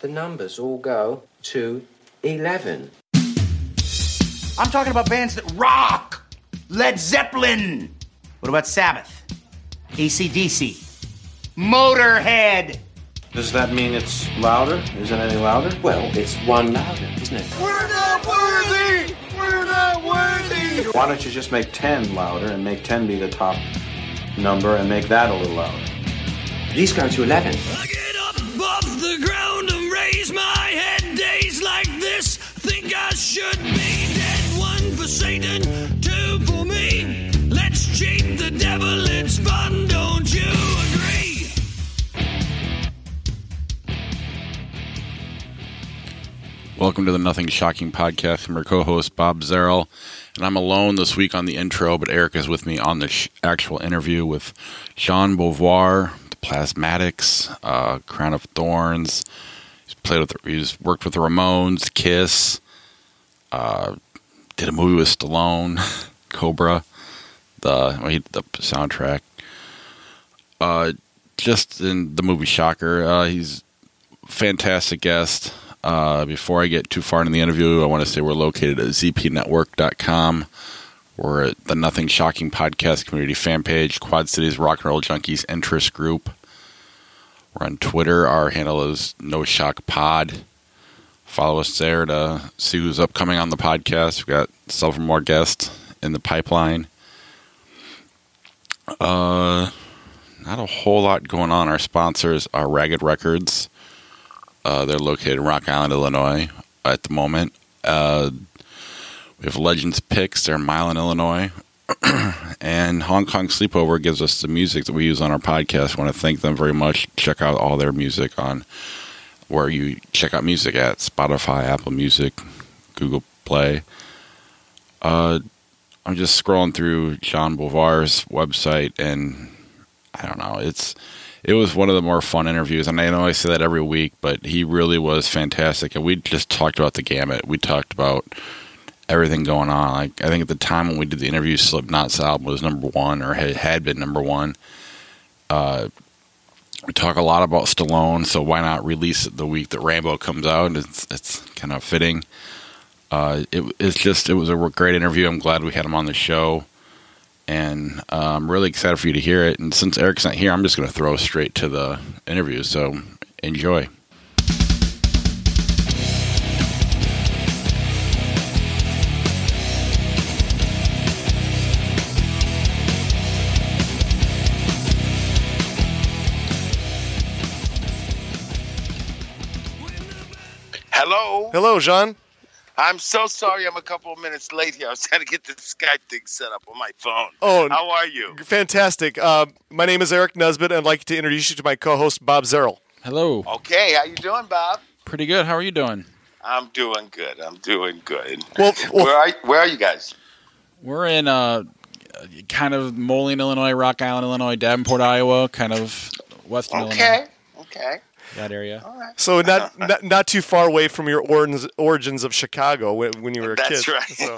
the numbers all go to 11. I'm talking about bands that rock. Led Zeppelin. What about Sabbath? ACDC. Motorhead. Does that mean it's louder? Is it any louder? Well, it's one louder, isn't it? We're not worthy! We're not worthy! Why don't you just make 10 louder and make 10 be the top number and make that a little louder? These go to 11. I raise my head. Days like this, think I should be dead. One for Satan, two for me. Let's cheat the devil, it's fun, don't you agree? Welcome to the Nothing Shocking podcast. I'm your co-host Bob Zerl, and I'm alone this week on the intro, but Eric is with me on the sh- actual interview with Jean Beauvoir, the Plasmatics, uh, Crown of Thorns. He's played with, he's worked with the Ramones, Kiss, uh, did a movie with Stallone, Cobra, the the soundtrack. Uh, just in the movie Shocker, uh, he's fantastic guest. Uh, before I get too far into the interview, I want to say we're located at zpnetwork.com. We're at the Nothing Shocking Podcast Community fan page, Quad Cities Rock and Roll Junkies Interest Group. We're on Twitter. Our handle is No Shock Pod. Follow us there to see who's upcoming on the podcast. We've got several more guests in the pipeline. Uh, not a whole lot going on. Our sponsors are Ragged Records. Uh, they're located in Rock Island, Illinois at the moment. Uh, we have Legends Picks. They're in Milan, Illinois. and Hong Kong Sleepover gives us the music that we use on our podcast. I want to thank them very much. Check out all their music on where you check out music at Spotify, Apple Music, Google Play. Uh, I'm just scrolling through Jean Beauvoir's website, and I don't know. It's it was one of the more fun interviews, and I know I say that every week, but he really was fantastic. And we just talked about the gamut. We talked about everything going on. Like I think at the time when we did the interview, Slipknot's album was number one, or had, had been number one. Uh, we talk a lot about Stallone, so why not release it the week that Rambo comes out? It's it's kind of fitting. Uh, it, it's just it was a great interview. I'm glad we had him on the show and uh, I'm really excited for you to hear it. And since Eric's not here, I'm just going to throw straight to the interview. So enjoy. Hello. Hello, Jean. I'm so sorry I'm a couple of minutes late here. I was trying to get the Skype thing set up on my phone. Oh, How are you? fantastic. Uh, my name is Eric Nesbitt, and I'd like to introduce you to my co-host Bob Zerl. Hello. Okay, how you doing, Bob? Pretty good. How are you doing? I'm doing good. I'm doing good. Well, well where are where are you guys? We're in uh, kind of Moline, Illinois, Rock Island, Illinois, Davenport, Iowa, kind of western Okay. Illinois, Okay. Okay. That area. All right. so not, not not too far away from your origins, origins of Chicago when, when you were a That's kid. right. So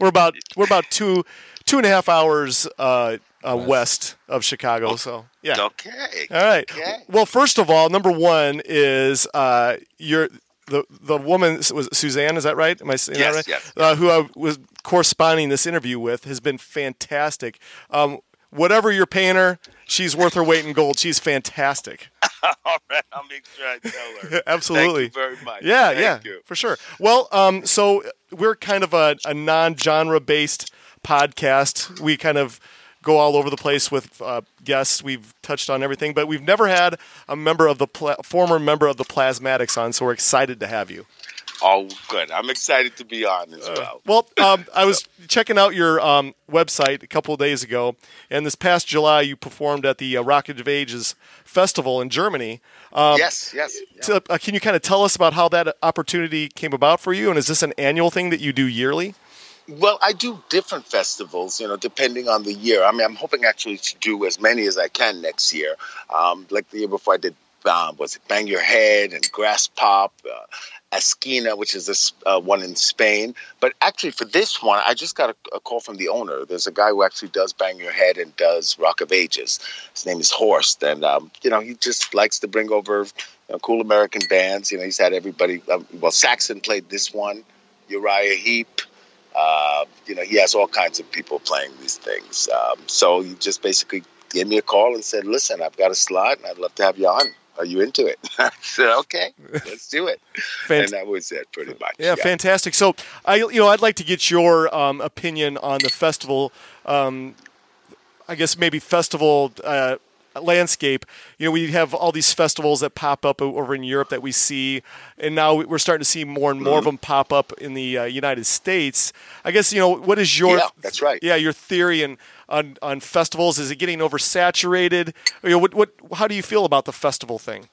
we're about we're about two two and a half hours uh, uh, west of Chicago. So yeah. Okay. All right. Okay. Well, first of all, number one is uh, you're the the woman was Suzanne. Is that right? Am I saying Yes, that right? yes. Uh, who I was corresponding this interview with has been fantastic. Um, whatever you're paying her, she's worth her weight in gold. She's fantastic. All right. I'll make sure I tell her. Absolutely. Thank you very much. Yeah, Thank yeah, you. for sure. Well, um, so we're kind of a, a non-genre based podcast. We kind of go all over the place with uh, guests. We've touched on everything, but we've never had a member of the pla- former member of the Plasmatics on. So we're excited to have you. Oh, good. I'm excited to be on as well. Well, um, I was checking out your um, website a couple of days ago, and this past July you performed at the uh, Rock of Ages festival in Germany. Um, yes, yes. yeah. So, uh, can you kind of tell us about how that opportunity came about for you? And is this an annual thing that you do yearly? Well, I do different festivals, you know, depending on the year. I mean, I'm hoping actually to do as many as I can next year. Um, like the year before, I did um, was it Bang Your Head and Graspop, uh, Esquina, which is this uh, one in Spain. But actually, for this one, I just got a, a, call from the owner. There's a guy who actually does Bang Your Head and does Rock of Ages. His name is Horst, and um, you know he just likes to bring over you know, cool American bands. You know, he's had everybody. Um, well, Saxon played this one, Uriah Heep. Uh, you know, he has all kinds of people playing these things. Um, so he just basically gave me a call and said, "Listen, I've got a slot, and I'd love to have you on." Are you into it? I said, okay, let's do it. Fant- and that was it, pretty much. Yeah, fantastic. So, I, you know, I'd like to get your um, opinion on the festival. Um, I guess maybe festival uh, landscape. You know, we have all these festivals that pop up over in Europe that we see, and now we're starting to see more and more Mm-hmm. of them pop up in the uh, United States. I guess you know what is your Yeah, that's right. Yeah, your theory and on on festivals is it getting oversaturated? You know, what what how do you feel about the festival thing?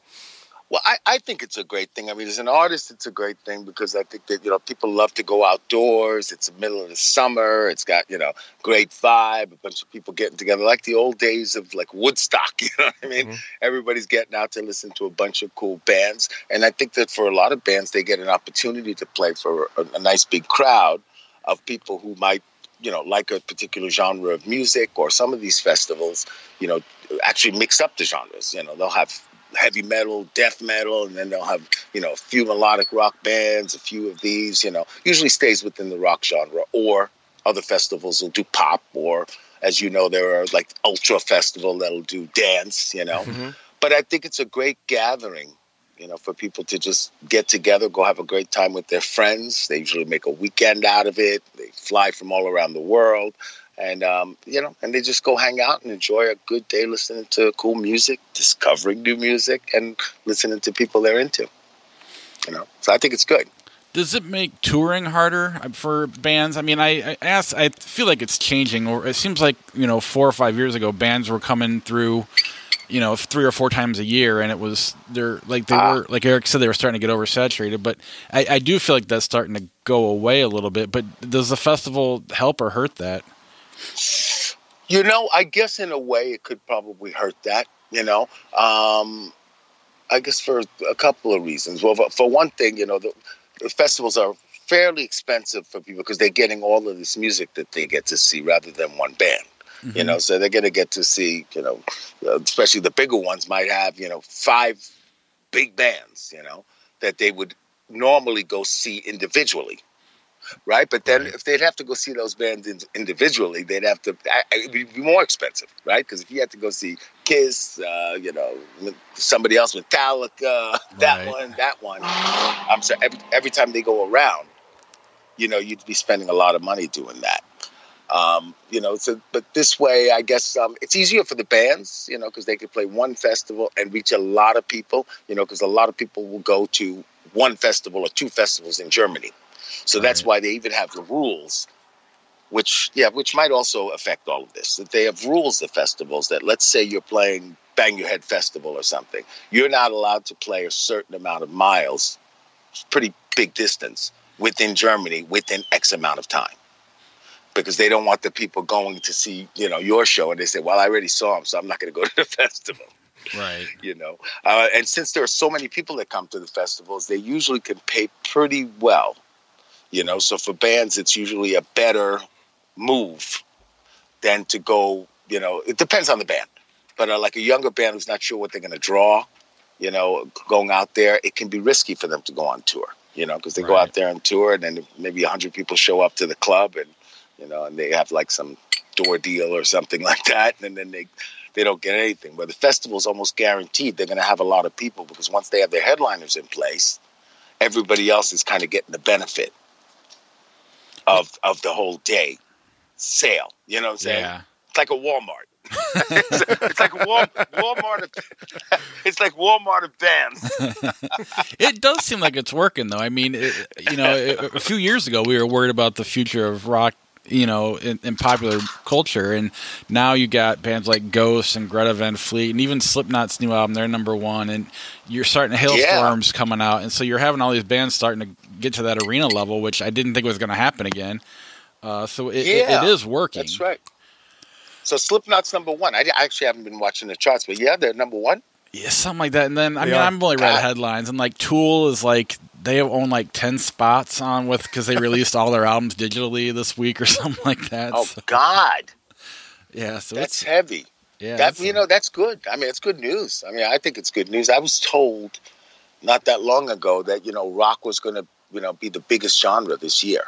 Well, I, I think it's a great thing. I mean, as an artist, it's a great thing because I think that, you know, people love to go outdoors. It's the middle of the summer. It's got, you know, great vibe, a bunch of people getting together, like the old days of like Woodstock. You know what I mean? Mm-hmm. Everybody's getting out to listen to a bunch of cool bands. And I think that for a lot of bands, they get an opportunity to play for a, a nice big crowd of people who might you know like a particular genre of music or some of these festivals you know actually mix up the genres you know they'll have heavy metal death metal and then they'll have you know a few melodic rock bands a few of these you know usually stays within the rock genre or other festivals will do pop or as you know there are like ultra festival that'll do dance you know mm-hmm. but i think it's a great gathering you know, for people to just get together, go have a great time with their friends. They usually make a weekend out of it. They fly from all around the world, and um, you know, and they just go hang out and enjoy a good day listening to cool music, discovering new music, and listening to people they're into. You know, so I think it's good. Does it make touring harder for bands? I mean, I, I ask. I feel like it's changing. Or it seems like you know, four or five years ago, bands were coming through, you know, three or four times a year, and it was they're like they were like Eric said they were starting to get oversaturated. But I, I do feel like that's starting to go away a little bit. But does the festival help or hurt that? You know, I guess in a way it could probably hurt that. You know, um, I guess for a couple of reasons. Well, for- for one thing, you know, the, the festivals are fairly expensive for people because they're getting all of this music that they get to see rather than one band. You know, so they're going to get to see, you know, uh, especially the bigger ones might have, you know, five big bands, you know, that they would normally go see individually. Right, but then if they'd have to go see those bands in, individually, they'd have to. It'd be more expensive, right? Because if you had to go see Kiss, uh, you know, somebody else, Metallica, that Right. one, that one. I'm sorry. Every, every time they go around, you know, you'd be spending a lot of money doing that. Um, you know, so but this way, I guess um, it's easier for the bands, you know, because they could play one festival and reach a lot of people, you know, because a lot of people will go to one festival or two festivals in Germany. So that's why they even have the rules, which yeah, which might also affect all of this. That they have rules of festivals that let's say you're playing Bang Your Head Festival or something, you're not allowed to play a certain amount of miles, pretty big distance within Germany within X amount of time because they don't want the people going to see you know your show and they say well i already saw him so i'm not going to go to the festival Right. you know uh, and since there are so many people that come to the festivals they usually can pay pretty well you know? So for bands it's usually a better move than to go you know it depends on the band. But uh, like a younger band who's not sure what they're going to draw you know going out there it can be risky for them to go on tour you know because they go out there on tour and then maybe 100 people show up to the club and you know and they have like some door deal or something like that and then they they don't get anything. But the festival's almost guaranteed they're going to have a lot of people because once they have their headliners in place everybody else is kind of getting the benefit of of the whole day sale you know what i'm saying Yeah. it's like a walmart it's, it's like Wal- Walmart. Of, it's like Walmart of bands. It does seem like it's working, though. I mean, it, you know, a a few years ago we were worried about the future of rock, you know, in, in popular culture, and now you got bands like Ghost and Greta Van Fleet, and even Slipknot's new album, they're number one, and you're starting to Halestorm's coming out, and so you're having all these bands starting to get to that arena level, which I didn't think was going to happen again. Uh, so it, it- it is working. That's right. So Slipknot's number one. I, I actually haven't been watching the charts, but yeah, they're number one. Yeah, something like that. And then I They mean, are. I've only read God. headlines, and like Tool is like they own like ten spots on with because they released all their albums digitally this week or something like that. Oh So, God, yeah, so that's it's heavy. yeah, that it's- you know that's good. I mean, it's good news. I mean, I think it's good news. I was told not that long ago that you know rock was going to you know be the biggest genre this year,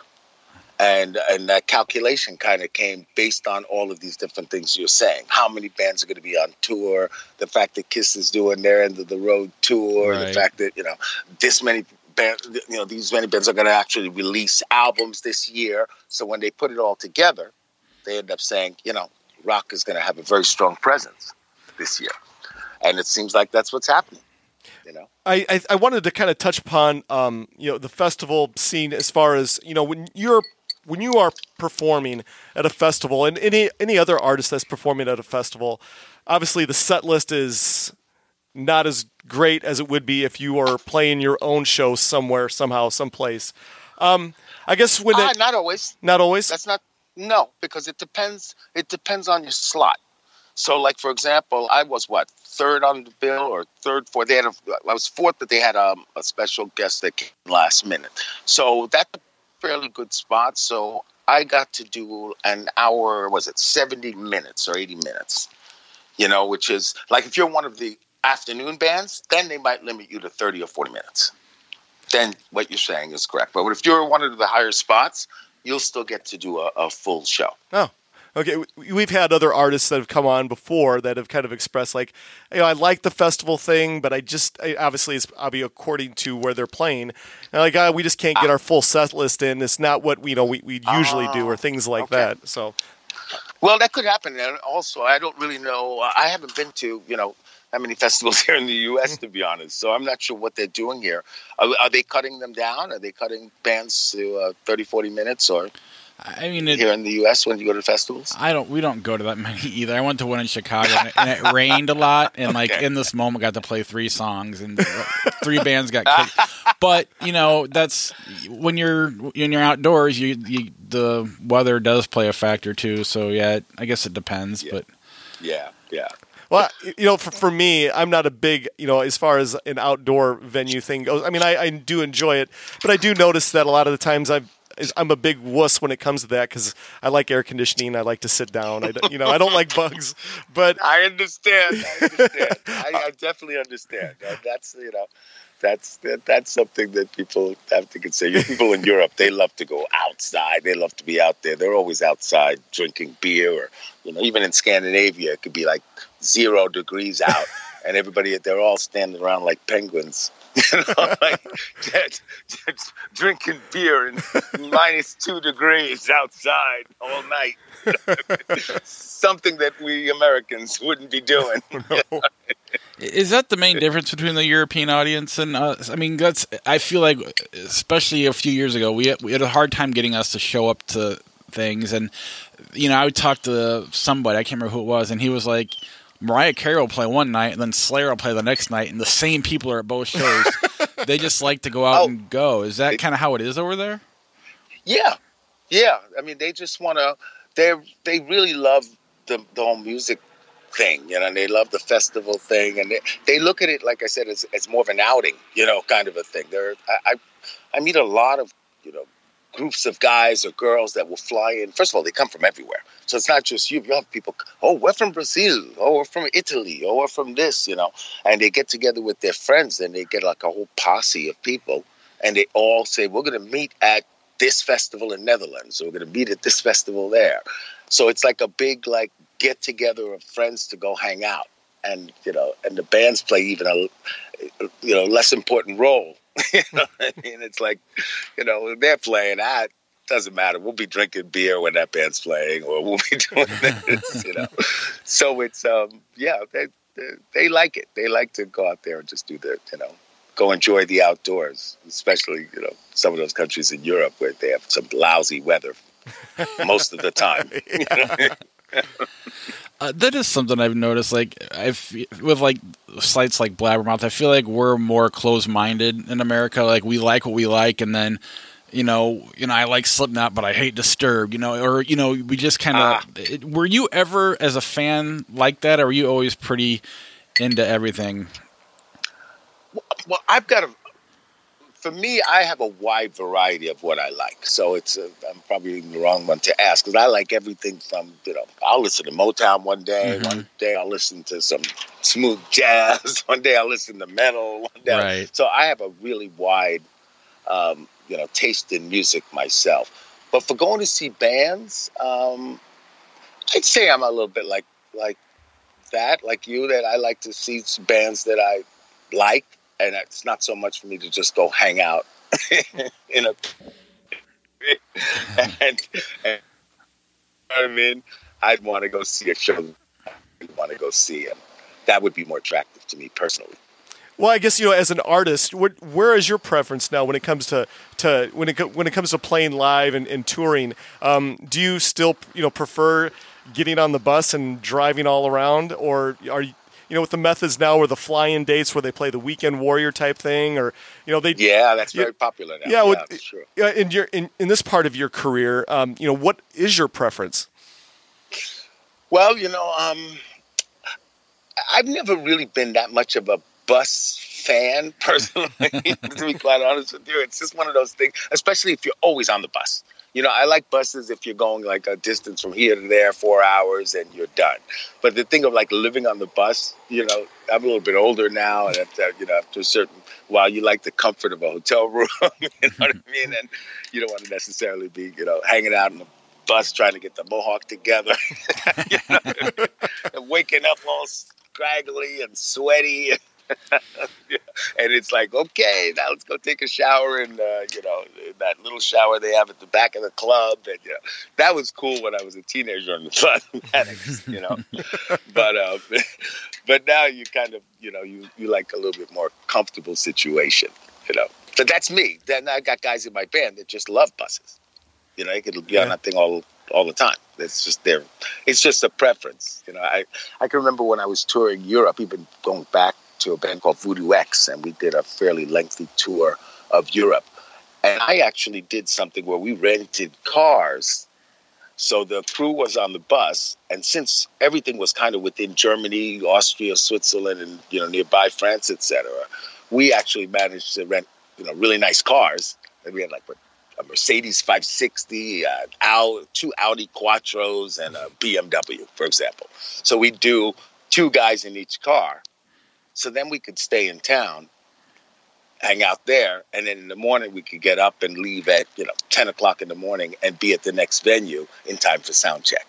and and that calculation kind of came based on all of these different things you're saying. How many bands are going to be on tour? The fact that Kiss is doing their end of the road tour. The fact that you know this many. Band, you know these many bands are going to actually release albums this year. So when they put it all together, they end up saying, you know, rock is going to have a very strong presence this year, and it seems like that's what's happening. You know, I, I, I wanted to kind of touch upon um, you know the festival scene as far as you know when you're when you are performing at a festival and any any other artist that's performing at a festival, obviously the set list is not as great as it would be if you were playing your own show somewhere somehow someplace. Um, I guess when Ah, it, not always. not always. That's not no, because it depends. It depends on your slot. So, like for example, I was what third on the bill or third, fourth. They had a, I was fourth, but they had um, a special guest that came last minute. So that's a fairly good spot. So I got to do an hour. Was it seventy minutes or eighty minutes? You know, which is like if you're one of the afternoon bands, then they might limit you to thirty or forty minutes. Then what you're saying is correct. But if you're one of the higher spots, you'll still get to do a, a full show. Oh, okay. We- We've had other artists that have come on before that have kind of expressed like, you know, I like the festival thing, but I just I, obviously it's obviously according to where they're playing. And like, uh, we just can't get our full set list in. It's not what we you know we, we usually do or things like okay. that. So Well, that could happen. And also, I don't really know. I haven't been to, you know, that many festivals here in the U.S., to be honest. So I'm not sure what they're doing here. Are, are they cutting them down? Are they cutting bands to uh, 30, 40 minutes or I mean, it, here in the U.S. when you go to festivals? I don't. We don't go to that many either. I went to one in Chicago, and it, and it rained a lot. And like Okay. in this moment, got to play three songs, and three bands got kicked. But you know, that's when you're when you're outdoors. You, you the weather does play a factor too. So yeah, I guess it depends. Yeah. But Yeah, yeah. Well, you know, for, for me, I'm not a big, you know, as far as an outdoor venue thing goes. I mean, I, I do enjoy it, but I do notice that a lot of the times I've, is- I'm a big wuss when it comes to that because I like air conditioning. I like to sit down. I, don't- you know, I don't like bugs, but I understand. I understand. I, I definitely understand. Uh, that's you know, that's that, that's something that people have to consider. People in Europe, they love to go outside. They love to be out there. They're always outside drinking beer, or you know, even in Scandinavia, it could be like zero degrees out, and everybody they're all standing around like penguins. You know, like just, just drinking beer in minus two degrees outside all night. Something that we Americans wouldn't be doing. Is that the main difference between the European audience and us? I mean, that's. I feel like, especially a few years ago, we had, we had a hard time getting us to show up to things, and you know, I would talk to somebody I can't remember who it was, and he was like, Mariah Carey will play one night, and then Slayer will play the next night, and the same people are at both shows. they just like to go out Oh. and go. Is that kind of how it is over there? Yeah, yeah. I mean, they just want to. They they really love the the whole music thing, you know, and they love the festival thing, and they, they look at it like I said, as as more of an outing, you know, kind of a thing. There, I, I I meet a lot of you know groups of guys or girls that will fly in. First of all, they come from everywhere, so it's not just you. You have people. Oh, we're from Brazil. Oh, we're from Italy. Oh, we're from this, you know, and they get together with their friends, and they get like a whole posse of people, and they all say, "We're going to meet at." this festival in Netherlands. Or we're going to meet at this festival there. So it's like a big like get together of friends to go hang out, and you know, and the bands play even a you know less important role. you know, I mean, it's like you know they're playing. Ah, doesn't matter. We'll be drinking beer when that band's playing, or we'll be doing this. You know, so it's um yeah they, they they like it. They like to go out there and just do the you know go enjoy the outdoors, especially you know some of those countries in Europe where they have some lousy weather most of the time. Uh, that is something I've noticed. Like I've with like sites like Blabbermouth, I feel like we're more closed-minded in America. Like we like what we like, and then you know, you know, I like Slipknot, but I hate Disturbed. You know, or you know, we just kind of. Ah. Were you ever, as a fan, like that, or were you always pretty into everything? Well, I've got a. For me, I have a wide variety of what I like. So it's a, I'm probably the wrong one to ask because I like everything from you know I'll listen to Motown one day, Mhm. one day I'll listen to some smooth jazz, one day I'll listen to metal, one day. Right. So I have a really wide, um, you know, taste in music myself. But for going to see bands, um, I'd say I'm a little bit like like that, like you, that I like to see bands that I like, and it's not so much for me to just go hang out in a and, and I mean. I'd want to go see a show. I'd want to go see, and that would be more attractive to me personally. Well, I guess you know, as an artist, where is your preference now when it comes to, to when it when it comes to playing live and, and touring? Um, do you still you know prefer getting on the bus and driving all around, or are you you know with the methods now where the fly-in dates where they play the weekend warrior type thing, or you know they Yeah, that's very popular now. yeah, Yeah, with- sure. yeah, in your in, in this part of your career, um, you know what is your preference? Well, you know, um, I've never really been that much of a bus fan personally. to be quite honest with you, it's just one of those things. Especially if you're always on the bus. You know, I like buses if you're going like a distance from here to there, four hours, and you're done. But the thing of like living on the bus, you know, I'm a little bit older now, and after, you know, after a certain while, you like the comfort of a hotel room. you know what I mm-hmm. mean? And you don't want to necessarily be, you know, hanging out in the bus trying to get the mohawk together, you know, and waking up all scraggly and sweaty. and it's like, okay, now let's go take a shower in, uh, you know, that little shower they have at the back of the club. And, you know, that was cool when I was a teenager on the bus, you know. but, uh, but now you kind of, you know, you, you like a little bit more comfortable situation, you know. But that's me. Then I got guys in my band that just love buses. You know, they could be on that thing all all the time. It's just their, it's just a preference. You know, I I can remember when I was touring Europe, even going back to a band called Voodoo X, and we did a fairly lengthy tour of Europe. And I actually did something where we rented cars. So the crew was on the bus, and since everything was kind of within Germany, Austria, Switzerland, and you know nearby France, etc., we actually managed to rent you know really nice cars. And we had like a Mercedes 560, uh, two Audi Quattros, and a BMW, for example. So we do two guys in each car. So then we could stay in town, hang out there, and then in the morning we could get up and leave at you know 10 o'clock in the morning and be at the next venue in time for sound check.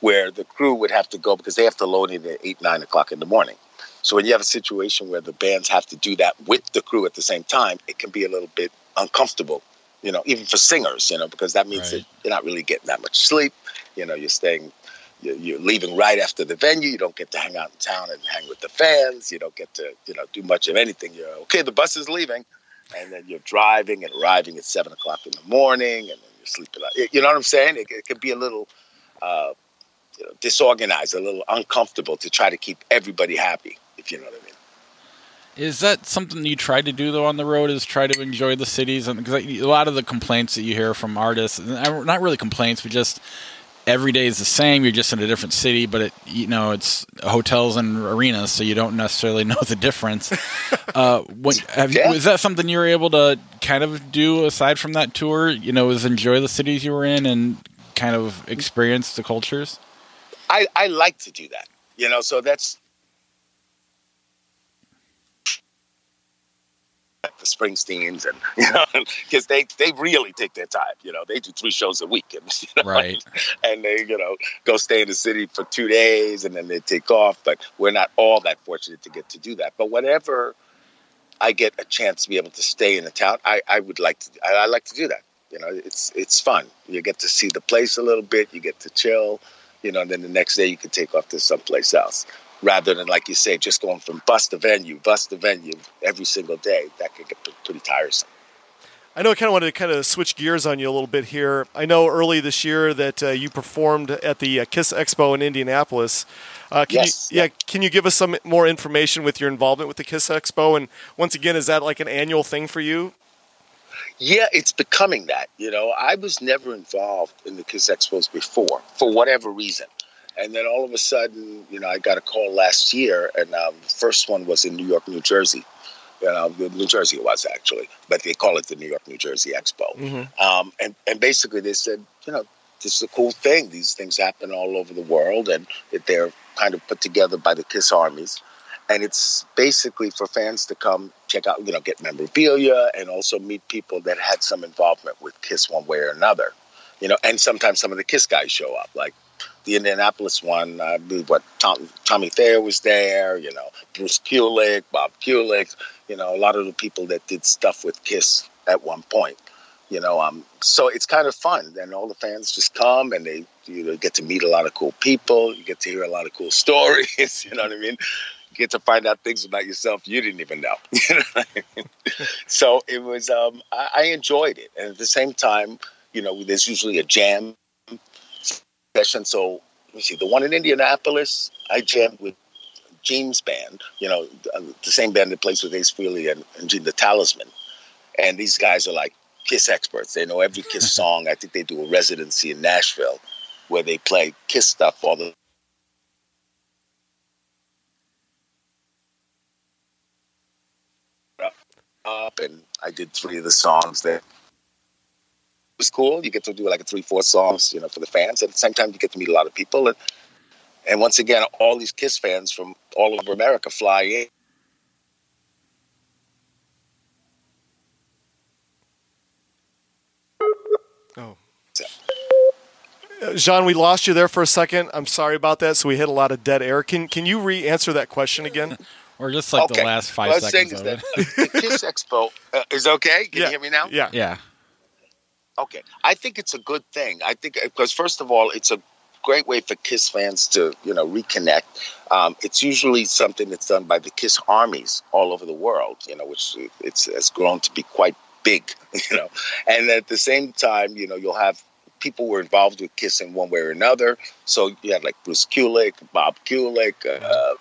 Where the crew would have to go because they have to load in at eight, nine o'clock in the morning. So when you have a situation where the bands have to do that with the crew at the same time, it can be a little bit uncomfortable, you know, even for singers, you know, because that means Right. that you're not really getting that much sleep. You know, you're staying, you're, leaving right after the venue. You don't get to hang out in town and hang with the fans. You don't get to, you know, do much of anything. You're okay. The bus is leaving, and then you're driving and arriving at seven o'clock in the morning, and then you're sleeping. out. You know what I'm saying? It, it could be a little. Uh, you know, disorganized, a little uncomfortable to try to keep everybody happy, if you know what I mean. Is that something you try to do though on the road? Is try to enjoy the cities? And because a lot of the complaints that you hear from artists, and not really complaints, but just every day is the same. You're just in a different city, but it you know it's hotels and arenas, so you don't necessarily know the difference. uh, what, have you, Yeah. is that something you were able to kind of do aside from that tour? You know, is enjoy the cities you were in and kind of experience the cultures? I, I like to do that, you know, so that's the Springsteens and, you know, because they, they really take their time, you know, they do three shows a week. And, you know, Right. and they, you know, go stay in the city for two days and then they take off. But we're not all that fortunate to get to do that. But whenever I get a chance to be able to stay in a town, I, I would like to, I, I like to do that. You know, it's, it's fun. You get to see the place a little bit, you get to chill, you know, and then the next day you can take off to someplace else. Rather than, like you say, just going from bus to venue, bus to venue every single day, that could get pretty tiresome. I know I kind of wanted to kind of switch gears on you a little bit here. I know early this year that uh, you performed at the uh, Kiss Expo in Indianapolis. Uh, can Yes. you, yeah, can you give us some more information with your involvement with the Kiss Expo? And once again, is that like an annual thing for you? Yeah, it's becoming that. You know, I was never involved in the Kiss Expos before for whatever reason. And then all of a sudden, you know, I got a call last year, and um, the first one was in New York, New Jersey. You know, New Jersey it was actually, but they call it the New York, New Jersey Expo. Um, and, and basically, they said, you know, this is a cool thing. These things happen all over the world, and that they're kind of put together by the Kiss armies. And it's basically for fans to come check out, you know, get memorabilia and also meet people that had some involvement with Kiss one way or another. You know, and sometimes some of the Kiss guys show up, like the Indianapolis one. I believe what Tom, Tommy Thayer was there. You know, Bruce Kulick, Bob Kulick. You know, a lot of the people that did stuff with Kiss at one point you know um so it's kind of fun and all the fans just come and they you know get to meet a lot of cool people you get to hear a lot of cool stories you know what i mean you get to find out things about yourself you didn't even know you know I mean? so it was um I, I enjoyed it and at the same time you know there's usually a jam session so let me see the one in indianapolis i jammed with Gene's band, you know, uh, the same band that plays with Ace Frehley and, and Gene the Talisman. And these guys are like Kiss experts. They know every Kiss song. I think they do a residency in Nashville where they play Kiss stuff all the up and I did three of the songs that was cool. You get to do like a three, four songs, you know, for the fans. At the same time you get to meet a lot of people and and once again all these Kiss fans from all over America fly in. Oh. Uh, Jean, we lost you there for a second. I'm sorry about that. So we hit a lot of dead air. Can can you re-answer that question again? Or just like the last five What I was seconds saying of is it. that the Kiss Expo uh, is okay. Can Yeah. you hear me now? Yeah. Yeah. Okay. I think it's a good thing. I think because first of all, it's a great way for Kiss fans to you know reconnect. Um, it's usually something that's done by the Kiss armies all over the world. You know, which it's has grown to be quite big. You know, and at the same time, you know, you'll have people were involved with Kiss in one way or another. So you had like Bruce Kulick, Bob Kulick. Uh,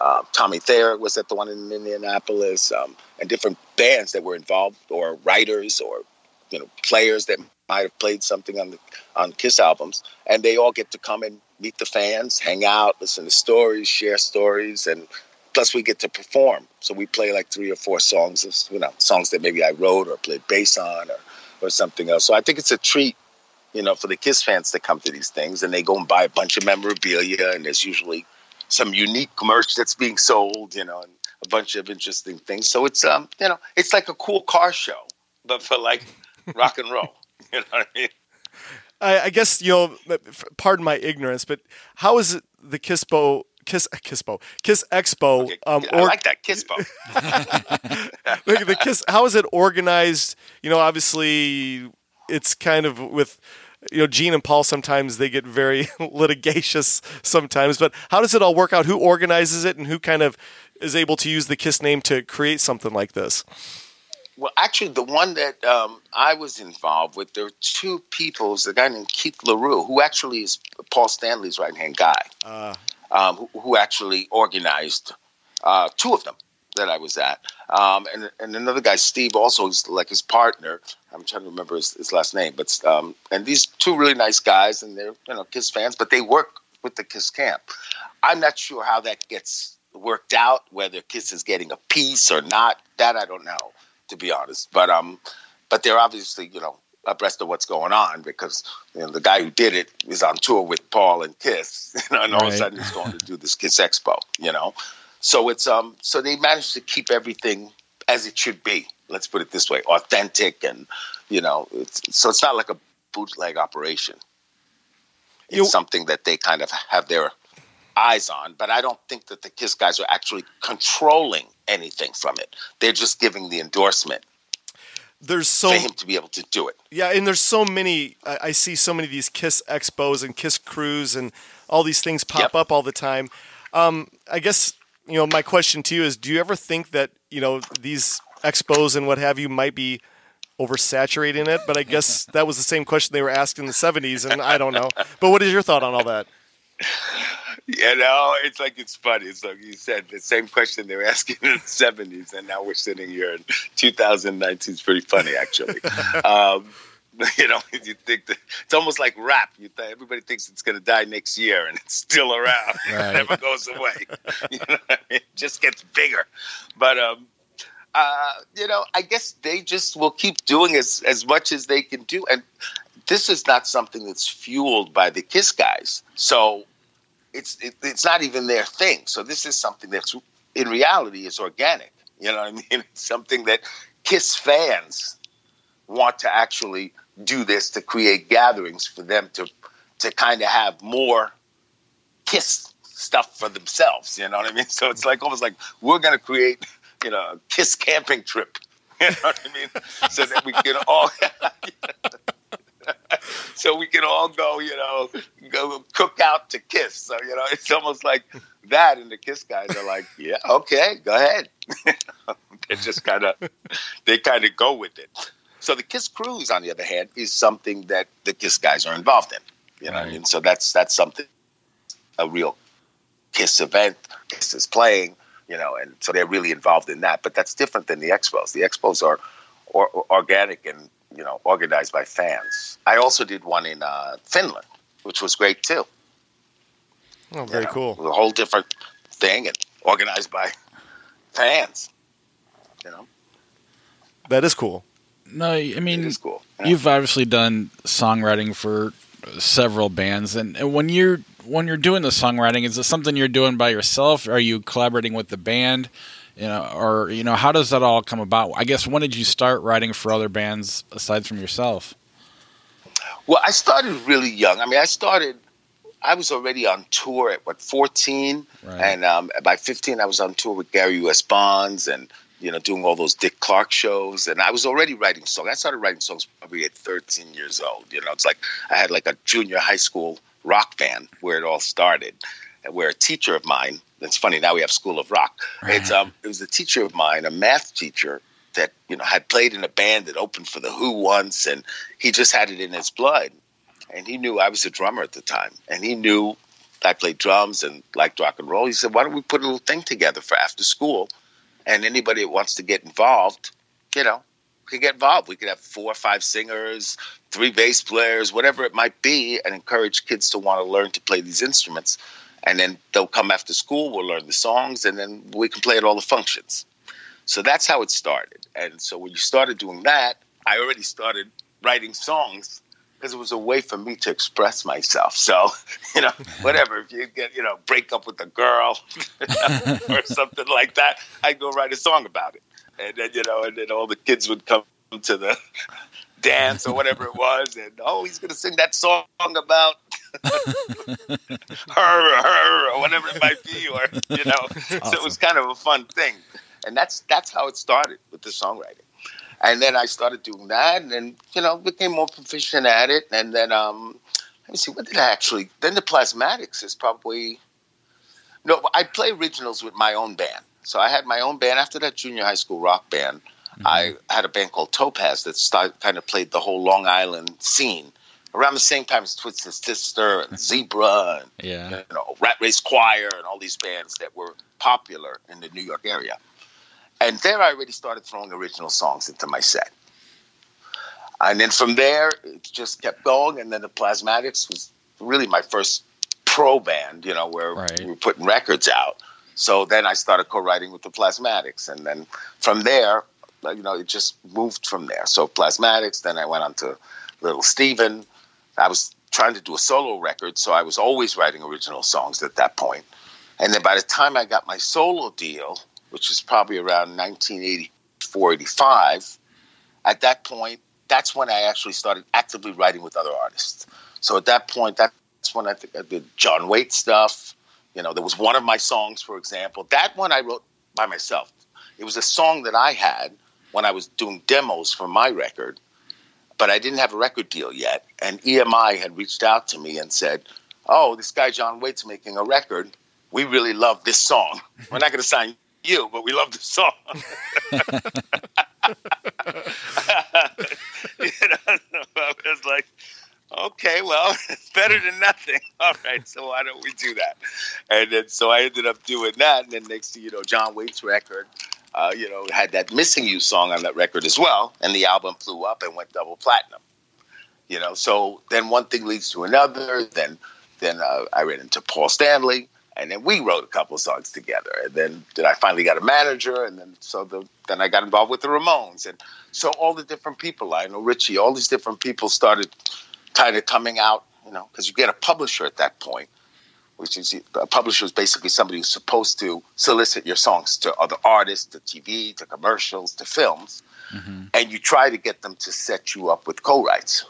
uh, Tommy Thayer was at the one in Indianapolis, um, and different bands that were involved, or writers, or you know, players that might have played something on the on Kiss albums, and they all get to come and meet the fans, hang out, listen to stories, share stories, and plus we get to perform. So we play like three or four songs, of, you know, songs that maybe I wrote or played bass on, or or something else. So I think it's a treat, you know, for the Kiss fans to come to these things, and they go and buy a bunch of memorabilia, and there's usually some unique merch that's being sold, you know, and a bunch of interesting things. So it's um, you know, it's like a cool car show, but for like rock and roll. You know what I mean? I, I guess you know. Pardon my ignorance, but how is it the Kissbo Kiss Kissbo Kiss Expo? Okay, Um, I or- like that kiss boat. the, the kiss how is it organized you know obviously it's kind of with you know gene and paul sometimes they get very litigious sometimes but how does it all work out who organizes it and who kind of is able to use the kiss name to create something like this Well, actually, the one that um, I was involved with, there were two people. There's a guy named Keith LaRue, who actually is Paul Stanley's right hand guy, um, who, who actually organized uh, two of them that I was at. Um, and, and another guy, Steve, also is like his partner. I'm trying to remember his, his last name. but um, And these two really nice guys, and they're you know Kiss fans, but they work with the Kiss camp. I'm not sure how that gets worked out, whether Kiss is getting a piece or not. That I don't know to be honest. But um, but they're obviously you know abreast of what's going on because you know the guy who did it is on tour with Paul and Kiss, you know, and all of a sudden he's going to do this Kiss Expo, you know. So it's um, so they managed to keep everything as it should be. Let's put it this way: authentic, and you know, it's, so it's not like a bootleg operation. It's You- something that they kind of have their eyes on, but I don't think that the Kiss guys are actually controlling anything from it. They're just giving the endorsement there's so for him to be able to do it. Yeah, and there's so many. I, I see so many of these Kiss expos and Kiss crews and all these things pop Yep. up all the time. Um, I guess you know my question to you is: Do you ever think that you know these expos and what have you might be oversaturating it? But I guess that was the same question they were asked in the '70s, and I don't know. But what is your thought on all that? You know, it's like it's funny. It's like you said, the same question they were asking in the seventies, and now we're sitting here in 2019. It's pretty funny, actually. um, You know, you think that it's almost like rap. You th- everybody thinks it's going to die next year, and it's still around. Right. it never goes away. you know, I mean? it just gets bigger. But um, uh, you know, I guess they just will keep doing as as much as they can do, and this is not something that's fueled by the Kiss guys. So it's it, it's not even their thing. So this is something that's in reality is organic. You know what I mean? It's something that Kiss fans want to actually do this to create gatherings for them to to kind of have more Kiss stuff for themselves. You know what I mean? So it's like almost like we're going to create you know a Kiss camping trip. You know what I mean? So that we can all. so we can all go, you know, go cook out to Kiss. So you know, it's almost like that, and the Kiss guys are like, "Yeah, okay, go ahead." they just kind of, they kind of go with it. So the Kiss Cruise, on the other hand, is something that the Kiss guys are involved in. You know what I mean? So that's that's something, a real Kiss event. Kiss is playing, you know, and so they're really involved in that. But that's different than the expos. The expos are or, or organic and you know organized by fans. I also did one in uh, Finland, which was great too. Oh, you very know, cool. It was a whole different thing and organized by fans. You know, That is cool. No, I mean, it is cool. Yeah. you've obviously done songwriting for several bands, and and when you're when you're doing the songwriting, is it something you're doing by yourself? Are you collaborating with the band? You know, or you know, how does that all come about? I guess when did you start writing for other bands aside from yourself? Well, I started really young. I mean, I started. I was already on tour at what 14, Right. and um, by 15, I was on tour with Gary U.S. Bonds, and you know, doing all those Dick Clark shows. And I was already writing songs. I started writing songs probably at 13 years old. You know, it's like I had like a junior high school rock band where it all started, where a teacher of mine. It's funny now we have School of Rock. It's um, it was a teacher of mine, a math teacher that you know had played in a band that opened for the Who once, and he just had it in his blood. And he knew I was a drummer at the time, and he knew I played drums and liked rock and roll. He said, "Why don't we put a little thing together for after school, and anybody that wants to get involved, you know, could get involved. We could have four or five singers, three bass players, whatever it might be, and encourage kids to want to learn to play these instruments. And then they'll come after school, we'll learn the songs, and then we can play at all the functions. So that's how it started. And so when you started doing that, I already started writing songs because it was a way for me to express myself. So, you know, whatever, if you get, you know, break up with a girl or something like that, I'd go write a song about it. And then, you know, and then all the kids would come to the dance or whatever it was. And, oh, he's going to sing that song about her, her, or whatever it might be. Or, you know, so it was kind of a fun thing. And that's, that's how it started with the songwriting. And then I started doing that, and then you know became more proficient at it. And then um, let me see, what did I actually? Then the Plasmatics is probably no. I play originals with my own band. So I had my own band after that junior high school rock band. I had a band called Topaz that started, kind of played the whole Long Island scene around the same time as Twisted Sister and Zebra and Yeah. you know, Rat Race Choir and all these bands that were popular in the New York area. And there I already started throwing original songs into my set. And then from there, it just kept going. And then the Plasmatics was really my first pro band, you know, where Right. we were putting records out. So then I started co-writing with the Plasmatics. And then from there, you know, it just moved from there. So Plasmatics, then I went on to Little Steven. I was trying to do a solo record, so I was always writing original songs at that point. And then by the time I got my solo deal, which was probably around 1984, 85, at that point, that's when I actually started actively writing with other artists. So at that point, that's when I I did John Waite stuff. You know, there was one of my songs, for example. That one I wrote by myself. It was a song that I had when I was doing demos for my record, but I didn't have a record deal yet. And EMI had reached out to me and said, "Oh, this guy John Waite's making a record. We really love this song. We're not going to sign you, but we love the song." you know, I was like, okay, well, it's better than nothing. All right, so why don't we do that? And then so I ended up doing that. And then next thing you know, John Waite's record, uh, you know, had that Missing You song on that record as well. And the album blew up and went double platinum. You know, so then one thing leads to another. Then, then uh, I ran into Paul Stanley, and then we wrote a couple songs together. And then, then I finally got a manager, and then so the, then I got involved with the Ramones, and so all the different people, I know Richie, all these different people started kind of coming out. You know, because you get a publisher at that point, which is a publisher is basically somebody who's supposed to solicit your songs to other artists, to TV, to commercials, to films, and you try to get them to set you up with co-writes.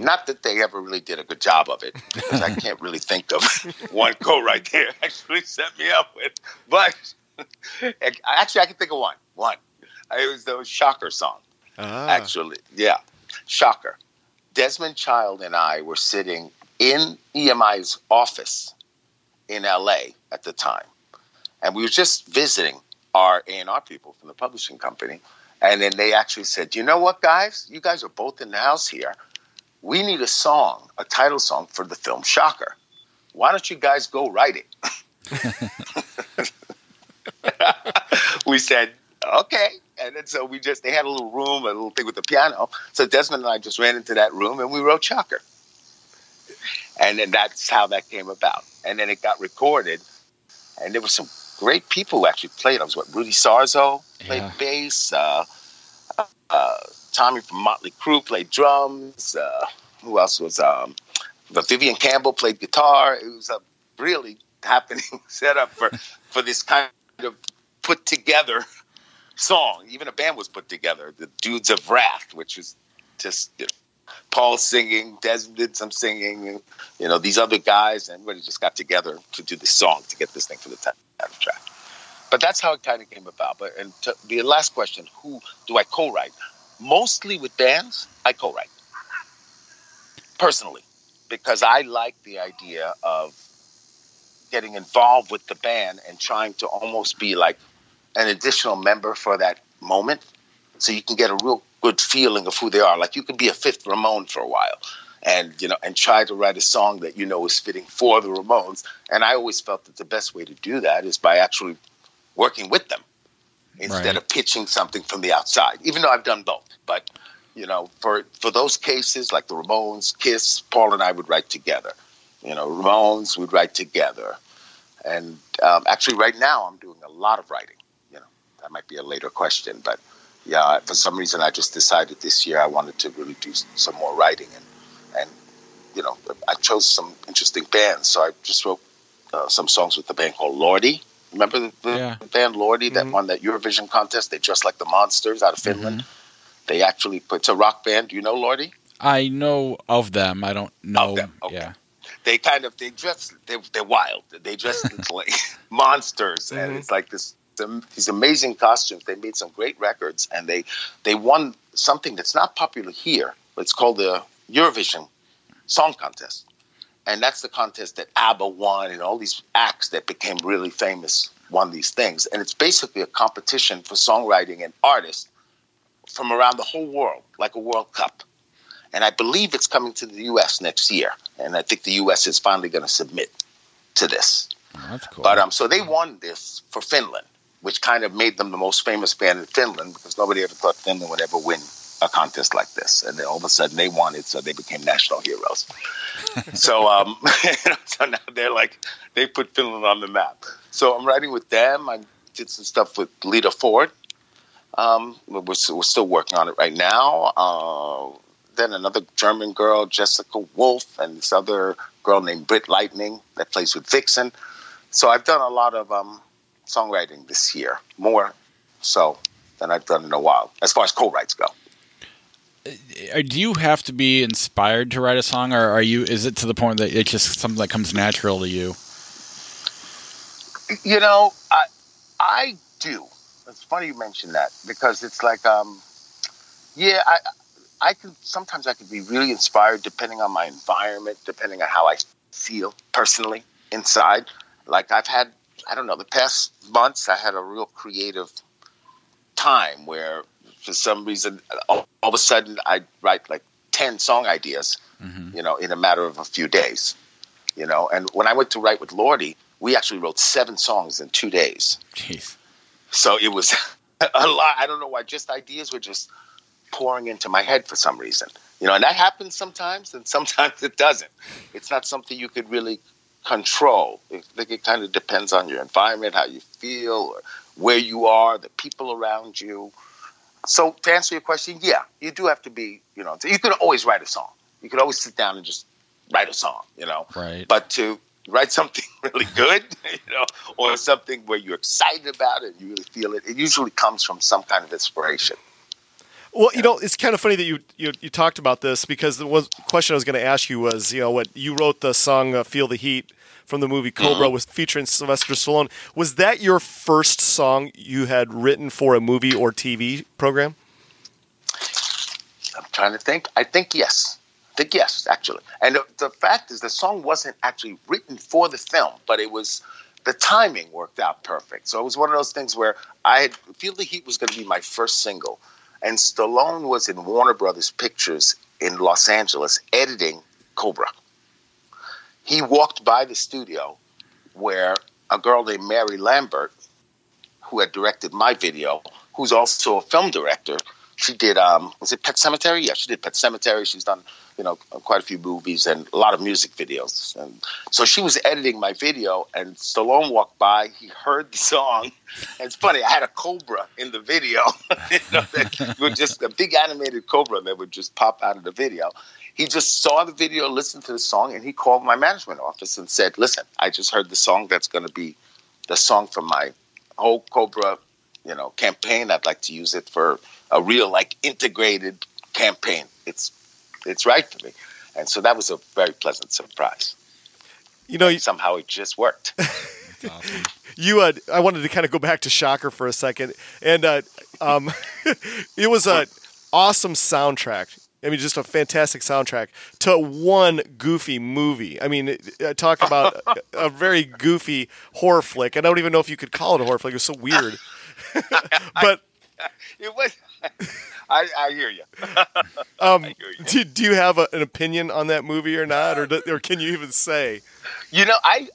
Not that they ever really did a good job of it, because I can't really think of one co-write they actually set me up with. But actually, I can think of one. One. It was the Shocker song. Ah. Actually, yeah, Shocker. Desmond Child and I were sitting in EMI's office in LA at the time, and we were just visiting our A&R people from the publishing company. And then they actually said, "You know what, guys? You guys are both in the house here. We need a song, a title song for the film Shocker. Why don't you guys go write it?" we said, "Okay." And then so we just they had a little room, a little thing with the piano. So Desmond and I just ran into that room and we wrote Shocker. And then that's how that came about. And then it got recorded, and there were some great people who actually played. I was what Rudy Sarzo played Yeah. bass. Uh, uh, Tommy from Motley Crue played drums. Uh, who else was? Um, but Vivian Campbell played guitar. It was a really happening setup for for this kind of put together song. Even a band was put together, the Dudes of Wrath, which was just you know, Paul singing, Desmond did some singing, and, you know these other guys, and everybody just got together to do this song to get this thing for the title track. But that's how it kind of came about. But and to the last question, who do I co-write? Mostly with bands, I co-write personally because I like the idea of getting involved with the band and trying to almost be like an additional member for that moment so you can get a real good feeling of who they are. Like you could be a fifth ramone for a while and you know and try to write a song that you know is fitting for the ramones. And i always felt that the best way to do that is by actually working with them instead Right. of pitching something from the outside even though i've done both. But you know for for those cases like the ramones kiss paul and i would write together. You know ramones we'd write together. And um, actually right now i'm doing a lot of writing. You know that might be a later question but yeah for some reason i just decided this year i wanted to really do some more writing and and you know i chose some interesting bands so i just wrote uh, some songs with the band called Lordi remember the, the Yeah. band Lordi that mm-hmm. won that eurovision contest they dressed like the monsters out of finland mm-hmm. they actually put it's a rock band do you know Lordi I know of them. I don't know. them, okay. Yeah. they kind of they dress they, they're wild they dress like monsters and mm-hmm. it's like this them- these amazing costumes they made some great records and they they won something that's not popular here it's called the eurovision song contest and that's the contest that abba won and all these acts that became really famous won these things and it's basically a competition for songwriting and artists from around the whole world like a world cup and I believe it's coming to the U.S. next year. And I think the U.S. is finally going to submit to this. Oh, that's cool. But um, so they won this for Finland, which kind of made them the most famous band in Finland because nobody ever thought Finland would ever win a contest like this. And then all of a sudden they won it, so they became national heroes. so um, so now they're like they put Finland on the map. So I'm writing with them. I did some stuff with Lita Ford. Um, we're, we're still working on it right now. Uh, then another German girl, Jessica Wolff, and this other girl named Britt Lightning that plays with Vixen. So I've done a lot of um, songwriting this year, more so than I've done in a while, as far as co-writes go. Uh, do you have to be inspired to write a song, or are you? Is it to the point that it's just something that comes natural to you? You know, I I do. It's funny you mention that because it's like, um, yeah, I I can sometimes I can be really inspired depending on my environment, depending on how I feel personally inside. Like I've had, I don't know, the past months I had a real creative time where, for some reason, all, all of a sudden I write like ten song ideas, mm-hmm. you know, in a matter of a few days. You know, and when I went to write with Lordi, we actually wrote seven songs in two days. Jeez. So it was a lot. I don't know why. Just ideas were just pouring into my head for some reason. You know, and that happens sometimes, and sometimes it doesn't. It's not something you could really control. I think it kind of depends on your environment, how you feel, or where you are, the people around you. So to answer your question, yeah, you do have to be, you know, you can always write a song. You could always sit down and just write a song, you know. Right. But to write something really good, you know, or something where you're excited about it, you really feel it, it usually comes from some kind of inspiration. Well, you know, it's kind of funny that you you, you talked about this because the was, question I was going to ask you was, you know, what you wrote the song uh, "Feel the Heat" from the movie Cobra Mm-hmm. was featuring Sylvester Stallone. Was that your first song you had written for a movie or TV program? I'm trying to think. I think yes. I think yes, actually. And the, the fact is, the song wasn't actually written for the film, but it was the timing worked out perfect. So it was one of those things where I had Feel the Heat was going to be my first single, and Stallone was in Warner Brothers Pictures in Los Angeles editing Cobra. He walked by the studio where a girl named Mary Lambert, who had directed my video, who's also a film director, she did um was it Pet Sematary? Yeah, she did Pet Sematary. She's done you know quite a few movies and a lot of music videos. And so she was editing my video, and Stallone walked by. He heard the song. And it's funny. I had a cobra in the video. you know, that just a big animated cobra that would just pop out of the video. He just saw the video, listened to the song, and he called my management office and said, "Listen, I just heard the song. That's going to be the song for my whole Cobra, you know, campaign. I'd like to use it for a real like integrated campaign. It's it's right for me, and so that was a very pleasant surprise. You know, you, Somehow it just worked. you uh, I wanted to kind of go back to Shocker for a second, and uh, um, it was a awesome soundtrack. I mean, just a fantastic soundtrack to one goofy movie. I mean, talk about a, a very goofy horror flick. I don't even know if you could call it a horror flick. It was so weird. but it was. I, I hear you. um, hear you. do, do you have a, an opinion on that movie or not, or do, or can you even say? You know, I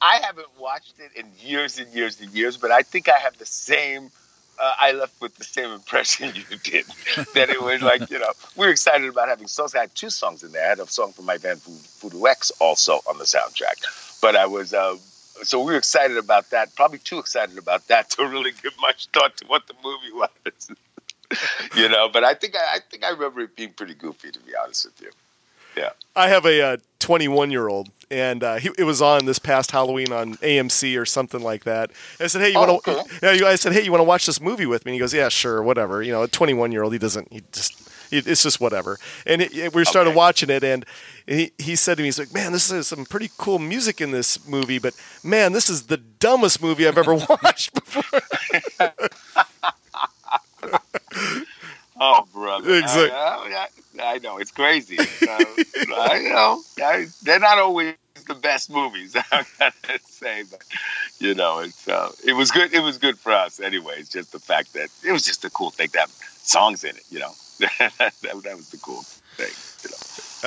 I haven't watched it in years and years and years, but I think I have the same. Uh, I left with the same impression you did. that it was like you know we were excited about having songs. I had two songs in there. I had a song from my band Voodoo X also on the soundtrack, but I was. Uh, so we were excited about that. Probably too excited about that to really give much thought to what the movie was. you know, but I think I, I think I remember it being pretty goofy, to be honest with you. Yeah. I have a uh, 21 year old, and uh, he, it was on this past Halloween on AMC or something like that. I said, "Hey, you Oh, want to?" okay. Yeah, I said, "Hey, you want to watch this movie with me?" And he goes, "Yeah, sure, whatever." You know, a 21 year old, he doesn't. He just. It's just whatever, and it, it- we started Okay. watching it, and he, he said to me, "He's like, man, this is some pretty cool music in this movie, but man, this is the dumbest movie I've ever watched before." Oh, brother. Exactly. I, I, I know. It's crazy. Uh, I know. I, they're not always the best movies, I gotta say. But, you know, it's, uh, it was good. It was good for us anyways. Just the fact that it was just a cool thing to have songs in it, you know. that, that was the cool thing, you know.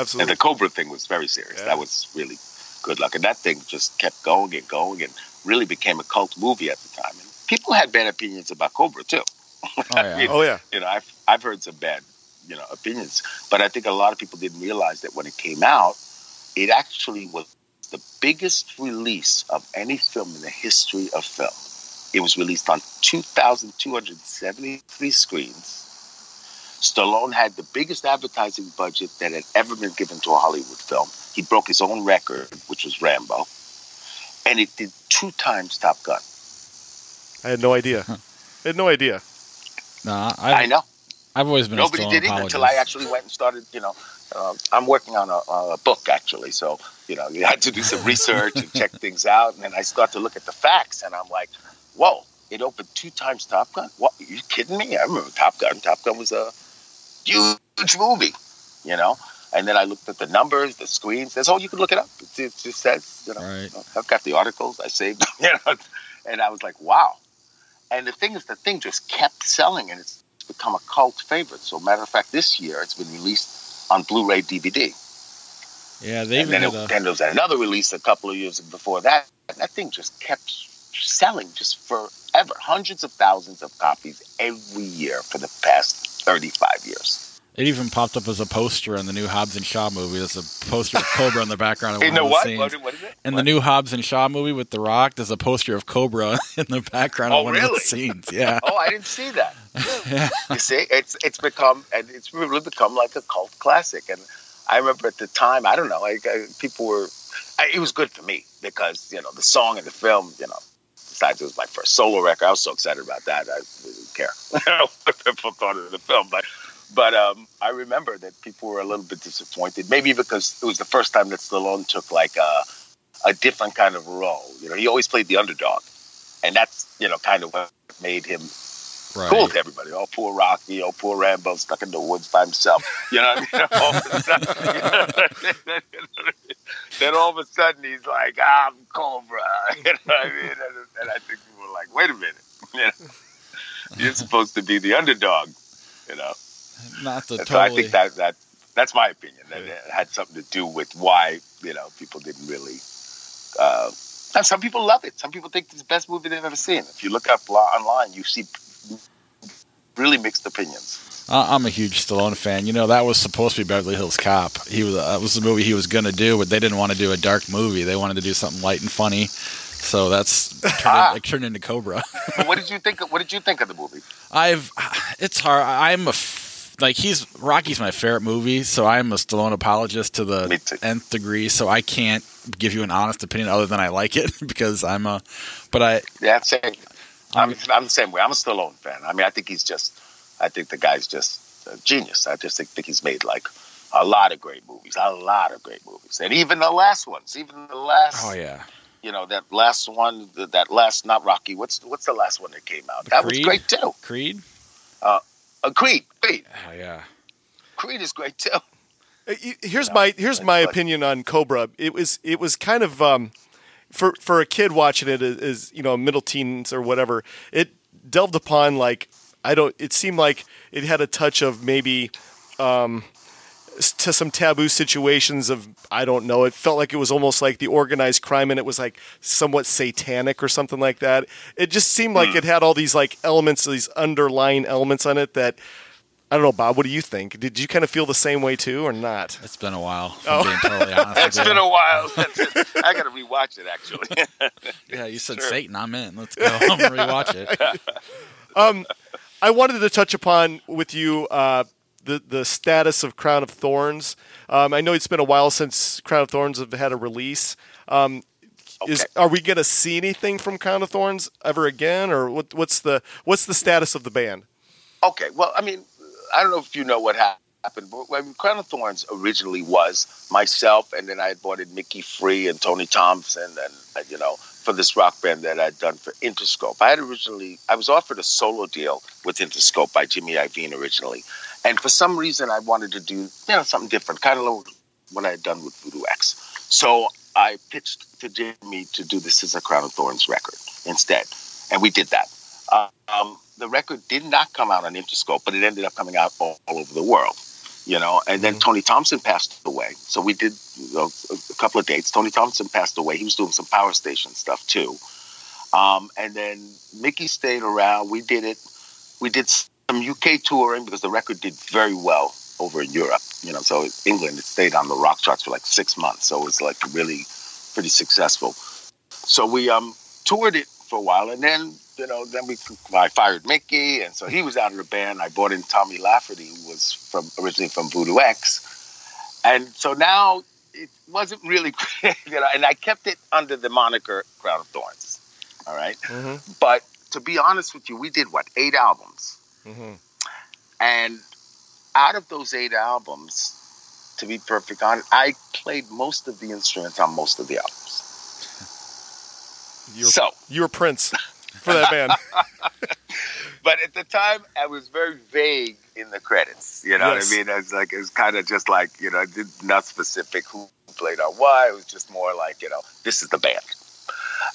Absolutely. And the Cobra thing was very serious. Yeah. That was really good luck. And that thing just kept going and going and really became a cult movie at the time. And people had bad opinions about Cobra, too. Oh yeah. oh yeah. You know, I've I've heard some bad, you know, opinions, but I think a lot of people didn't realize that when it came out, it actually was the biggest release of any film in the history of film. It was released on 2,273 screens. Stallone had the biggest advertising budget that had ever been given to a Hollywood film. He broke his own record, which was Rambo, and it did two times Top Gun. I had no idea. I had no idea. Nah, I I've, know. I've always been Nobody a did either until. I actually went and started. You know, uh, I'm working on a, a book actually, so you know, you had to do some research and check things out, and then I start to look at the facts, and I'm like, whoa, it opened two times Top Gun. What? Are you kidding me? I remember Top Gun. Top Gun was a huge movie, you know. And then I looked at the numbers, the screens. That's all you can look it up. It, it just says, you know, Right. I've got the articles. I saved them, you know. And I was like, wow. And the thing is, the thing just kept selling, and it's become a cult favorite. So, matter of fact, this year it's been released on Blu-ray DVD. Yeah, they and then, it, a, then there was another release a couple of years before that. And that thing just kept selling just forever, hundreds of thousands of copies every year for the past 35 years. It even popped up as a poster in the new Hobbs and Shaw movie. There's a poster of Cobra in the background of In one the of the what? What, what is it? in the new Hobbs and Shaw movie with The Rock, there's a poster of Cobra in the background Oh, of one of the scenes. Yeah. Oh, I didn't see that. You see, it's it's become and it's really become like a cult classic. And I remember at the time, I don't know, like uh, people were. I, it was good for me because you know the song and the film. You know, it was my first solo record, I was so excited about that. I didn't care what people thought of the film, but. But um, I remember that people were a little bit disappointed, maybe because it was the first time that Stallone took like a, a different kind of role. You know, he always played the underdog, and that's you know kind of what made him Right. cool to everybody. Oh, poor Rocky. Oh, poor Rambo stuck in the woods by himself. You know what I mean? All of a sudden, then all of a sudden he's like, I'm Cobra. You know what I mean? And, and I think people were like, wait a minute. You know? You're supposed to be the underdog. You know? Not the totally. So I think that, that that's my opinion. That it had something to do with why, you know, people didn't really. Uh, and some people love it. Some people think it's the best movie they've ever seen. If you look up online, you see really mixed opinions. I- I'm a huge Stallone fan. You know, that was supposed to be Beverly Hills Cop. He was that was the movie he was going to do, but they didn't want to do a dark movie. They wanted to do something light and funny. So that's turned, Ah. it turned into Cobra. What did you think? Of, what did you think of the movie? I've it's hard. I'm a f- like he's Rocky's my favorite movie, so I'm a Stallone apologist to the nth degree. So I can't give you an honest opinion other than I like it because I'm a. But I Yeah, same. I'm, I'm the same way. I'm a Stallone fan. I mean, I think he's just. I think the guy's just a genius. I just think, think he's made like a lot of great movies, a lot of great movies, and even the last ones, even the last. oh yeah, You know that last one, that last not Rocky. What's what's the last one that came out? That was great too. Creed. Uh, Creed, Creed, Oh yeah. Creed is great too. Uh, y- Here's my here's my like- opinion on Cobra. It was it was kind of um, for for a kid watching it as, as you know middle teens or whatever. It delved upon like I don't. It seemed like it had a touch of maybe um, to some taboo situations of I don't know. It felt like it was almost like the organized crime, and it was like somewhat satanic or something like that. It just seemed like it had all these like elements, these underlying elements on it that. I don't know, Bob. What do you think? Did you kind of feel the same way too, or not? It's been a while. If I'm being totally honest. It's with you. been a while. That's it. I got to rewatch it actually. Yeah, you said Sure. Satan. I'm in. Let's go. I'm gonna rewatch it. I wanted to touch upon with you uh, the the status of Crown of Thorns. Um, I know it's been a while since Crown of Thorns have had a release. Um, Is are we going to see anything from Crown of Thorns ever again, or what, what's the what's the status of the band? Okay, well, I mean, I don't know if you know what happened, but when Crown of Thorns originally was myself, and then I had brought in Mickey Free and Tony Thompson, and you know, for this rock band that I'd done for Interscope. I had originally, I was offered a solo deal with Interscope by Jimmy Iovine originally, and for some reason, I wanted to do you know something different, kind of like what I had done with Voodoo X. So I pitched to Jimmy to do this as a Crown of Thorns record instead, and we did that. Um, the record did not come out on Interscope, but it ended up coming out all, all over the world. You know, and then Tony Thompson passed away, so we did you know, a, a couple of dates. Tony Thompson passed away; he was doing some power station stuff too. Um, and then Mickey stayed around. We did it. We did some UK touring because the record did very well over in Europe. You know, so England it stayed on the rock charts for like six months, so it was like really pretty successful. So we um toured it for a while, and then you know, then we I fired Mickey, and so he was out of the band. I brought in Tommy Lafferty, who was from originally from Voodoo X, and so now it wasn't really, you know, and I kept it under the moniker Crown of Thorns. All right? Mm-hmm. but to be honest with you, we did what eight albums, mm-hmm. and out of those eight albums, to be perfect honest, I played most of the instruments on most of the albums. You were, So, you were Prince for that band. but at the time, I was very vague in the credits. You know Yes. what I mean? It's like it was kind of just like you know, not specific who played on what. It was just more like you know, this is the band.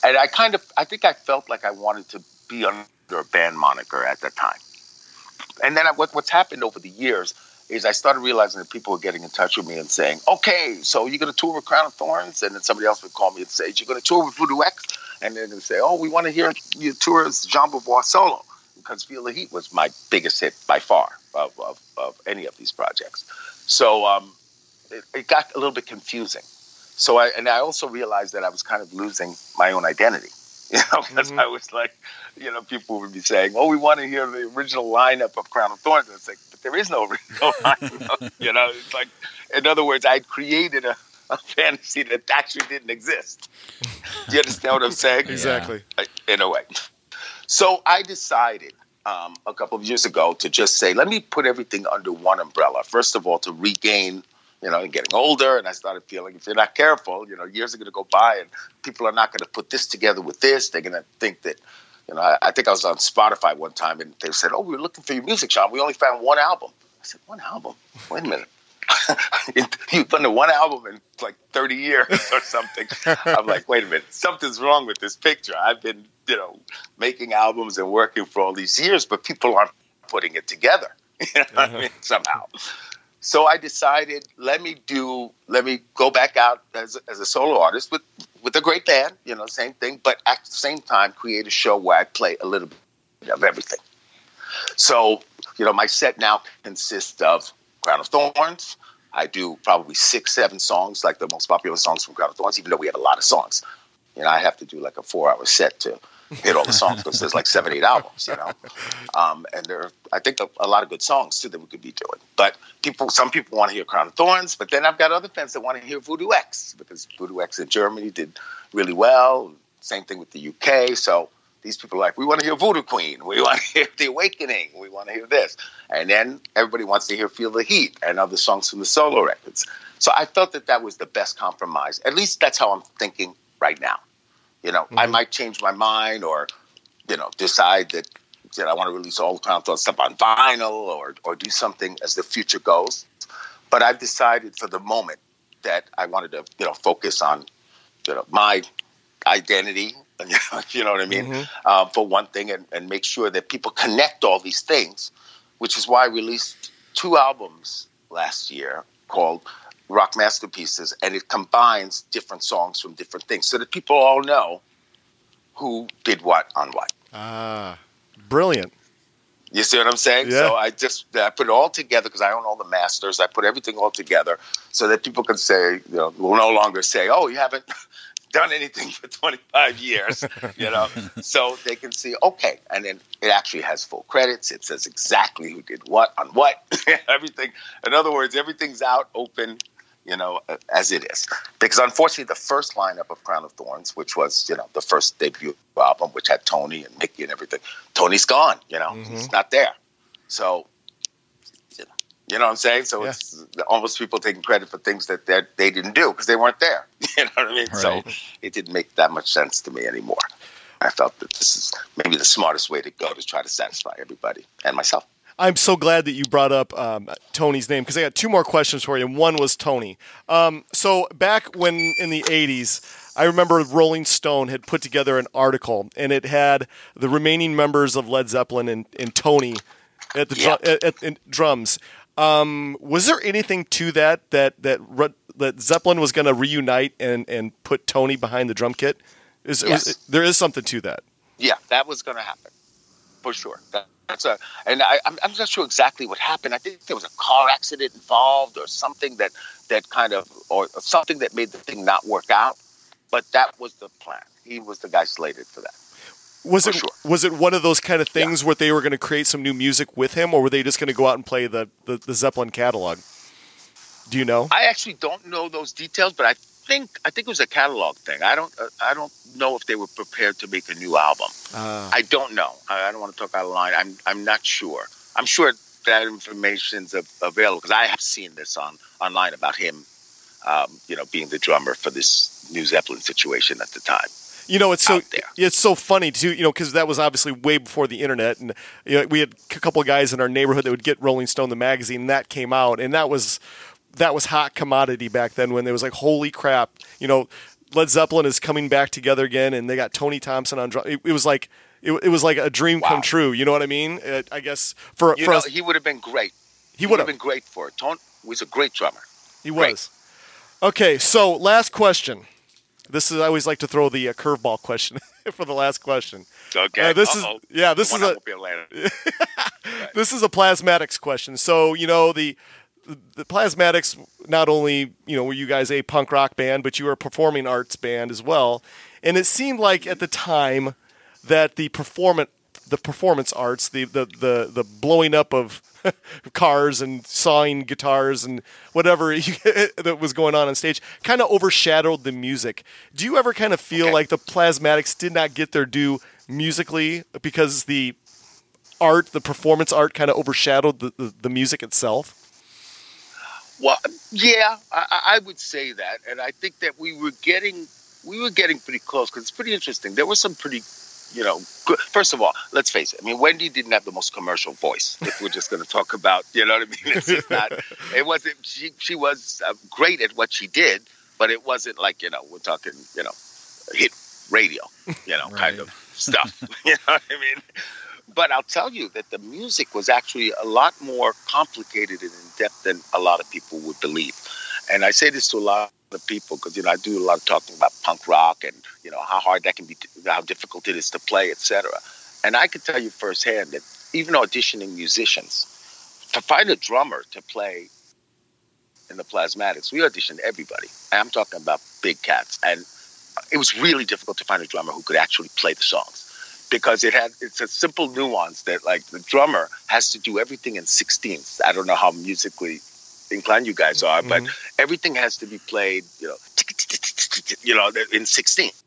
And I kind of, I think I felt like I wanted to be under a band moniker at that time. And then I, what, what's happened over the years is I started realizing that people were getting in touch with me and saying, okay, so you're going to tour with Crown of Thorns? And then somebody else would call me and say, you're going to tour with Voodoo X? And they're going to say, oh, we want to hear your tour as Jean Beauvoir solo. because Feel the Heat was my biggest hit by far of, of, of any of these projects. So um, it, it got a little bit confusing. So I and I also realized that I was kind of losing my own identity. You know, because I was like, you know, people would be saying, "Oh, we want to hear the original lineup of Crown of Thorns." And it's like, but there is no original lineup. you know, it's like, in other words, I'd created a, a fantasy that actually didn't exist. Do you understand what I'm saying? Exactly. in a way. So I decided um, a couple of years ago to just say, let me put everything under one umbrella. First of all, to regain, you know, getting older, and I started feeling if you're not careful, you know, years are going to go by, and people are not going to put this together with this. They're going to think that. You know, I, I think I was on Spotify one time, and they said, "Oh, we were looking for your music, Sean. We only found one album." I said, "One album? Wait a minute." You've done one album in like 30 years or something. I'm like, wait a minute, something's wrong with this picture. I've been, you know, making albums and working for all these years, but people aren't putting it together. You know what I uh-huh. mean? Somehow. So I decided, let me do, let me go back out as, as a solo artist with, with a great band, you know, same thing, but at the same time, create a show where I play a little bit of everything. So, you know, my set now consists of Crown of Thorns. I do probably six, seven songs, like the most popular songs from Crown of Thorns, even though we have a lot of songs. You know, I have to do like a four hour set to hit all the songs because there's like seven, eight albums, you know. Um, and there are, I think, a, a lot of good songs too that we could be doing. But people, some people want to hear Crown of Thorns, but then I've got other fans that want to hear Voodoo X because Voodoo X in Germany did really well. Same thing with the UK. So these people are like, we want to hear Voodoo Queen. We want to hear The Awakening. We want to hear this. And then everybody wants to hear Feel the Heat and other songs from the solo records. So I felt that that was the best compromise. At least that's how I'm thinking right now. You know, I mm-hmm. might change my mind or, you know, decide that, that I want to release all the Crown stuff on vinyl or, or do something as the future goes. But I've decided for the moment that I wanted to, you know, focus on, you know, my identity you know what I mean? Um, for one thing, and, and make sure that people connect all these things, which is why I released two albums last year called Rock Masterpieces, and it combines different songs from different things so that people all know who did what on what. Ah, brilliant. You see what I'm saying? Yeah. So I just I put it all together because I own all the masters. I put everything all together so that people can say, you know, will no longer say, "Oh, you haven't done anything for 25 years," you know. so they can see, okay, and then it actually has full credits. It says exactly who did what on what, everything. In other words, everything's out open. You know, as it is, because unfortunately, the first lineup of Crown of Thorns, which was you know the first debut album, which had Tony and Mickey and everything, Tony's gone. You know, mm-hmm. he's not there. So, you know, what I'm saying? So Yeah. it's almost people taking credit for things that they they didn't do because they weren't there. You know what I mean? So it didn't make that much sense to me anymore. I felt that this is maybe the smartest way to go to try to satisfy everybody and myself. I'm so glad that you brought up um, Tony's name because I got two more questions for you. and One was Tony. Um, so back when in the '80s, I remember Rolling Stone had put together an article, and it had the remaining members of Led Zeppelin and, and Tony at the Yeah. at, at, at drums. Um, was there anything to that that that that Zeppelin was going to reunite and and put Tony behind the drum kit? Is, Yes. was- there is something to that. Yeah, that was going to happen for sure. That, that's a, and I, I'm, I'm not sure exactly what happened. I think there was a car accident involved or something that that kind of or something that made the thing not work out. But that was the plan. He was the guy slated for that. Was it sure. was it one of those kind of things where they were going to create some new music with him, or were they just going to go out and play the, the, the Zeppelin catalog? Do you know? I actually don't know those details, but I think I think it was a catalog thing. I don't uh, I don't know if they were prepared to make a new album. Uh, I don't know. I, I don't want to talk out of line. I'm I'm not sure. I'm sure that information's av- available because I have seen this on online about him, um, you know, being the drummer for this New Zeppelin situation at the time. You know, it's so it's so funny too. You know, because that was obviously way before the internet, and you know, we had a couple of guys in our neighborhood that would get Rolling Stone the magazine, and that came out, and that was that was hot commodity back then when there was like, holy crap, you know, Led Zeppelin is coming back together again, and they got Tony Thompson on drum. It, it was like it, it was like a dream come true. You know what I mean? Uh, I guess for You for know, us, he would have been great. he would have been great for it. Tone was a great drummer. He Great. was. Okay, so last question. This is I always like to throw the uh, curveball question. for the last question. Okay. Uh, this Uh-oh. is yeah. This is a won't be able this is a plasmatics question. So you know the the plasmatics not only you know were you guys a punk rock band, but you were a performing arts band as well. And it seemed like at the time that the performance the performance arts, the the the, the blowing up of cars and sawing guitars and whatever that was going on on stage kind of overshadowed the music. Do you ever kind of feel Okay. like the plasmatics did not get their due musically because the art, the performance art, kind of overshadowed the, the, the music itself? Well, yeah, I, I would say that, and I think that we were getting we were getting pretty close because it's pretty interesting. There was some pretty, you know. First of all, let's face it. I mean, Wendy didn't have the most commercial voice. If we're just going to talk about, you know what I mean? It's just not. It wasn't. She she was uh, great at what she did, but it wasn't like you know we're talking you know hit radio, you know, kind of stuff. you know what I mean? But I'll tell you that the music was actually a lot more complicated and in depth than a lot of people would believe. And I say this to a lot of people because you know I do a lot of talking about punk rock and you know how hard that can be, how difficult it is to play, etc. And I can tell you firsthand that even auditioning musicians, to find a drummer to play in the Plasmatics, we auditioned everybody. And I'm talking about big cats, and it was really difficult to find a drummer who could actually play the songs because it had it's a simple nuance that like the drummer has to do everything in sixteenths. I don't know how musically inclined you guys are, but everything has to be played, you know, you know, in sixteenths.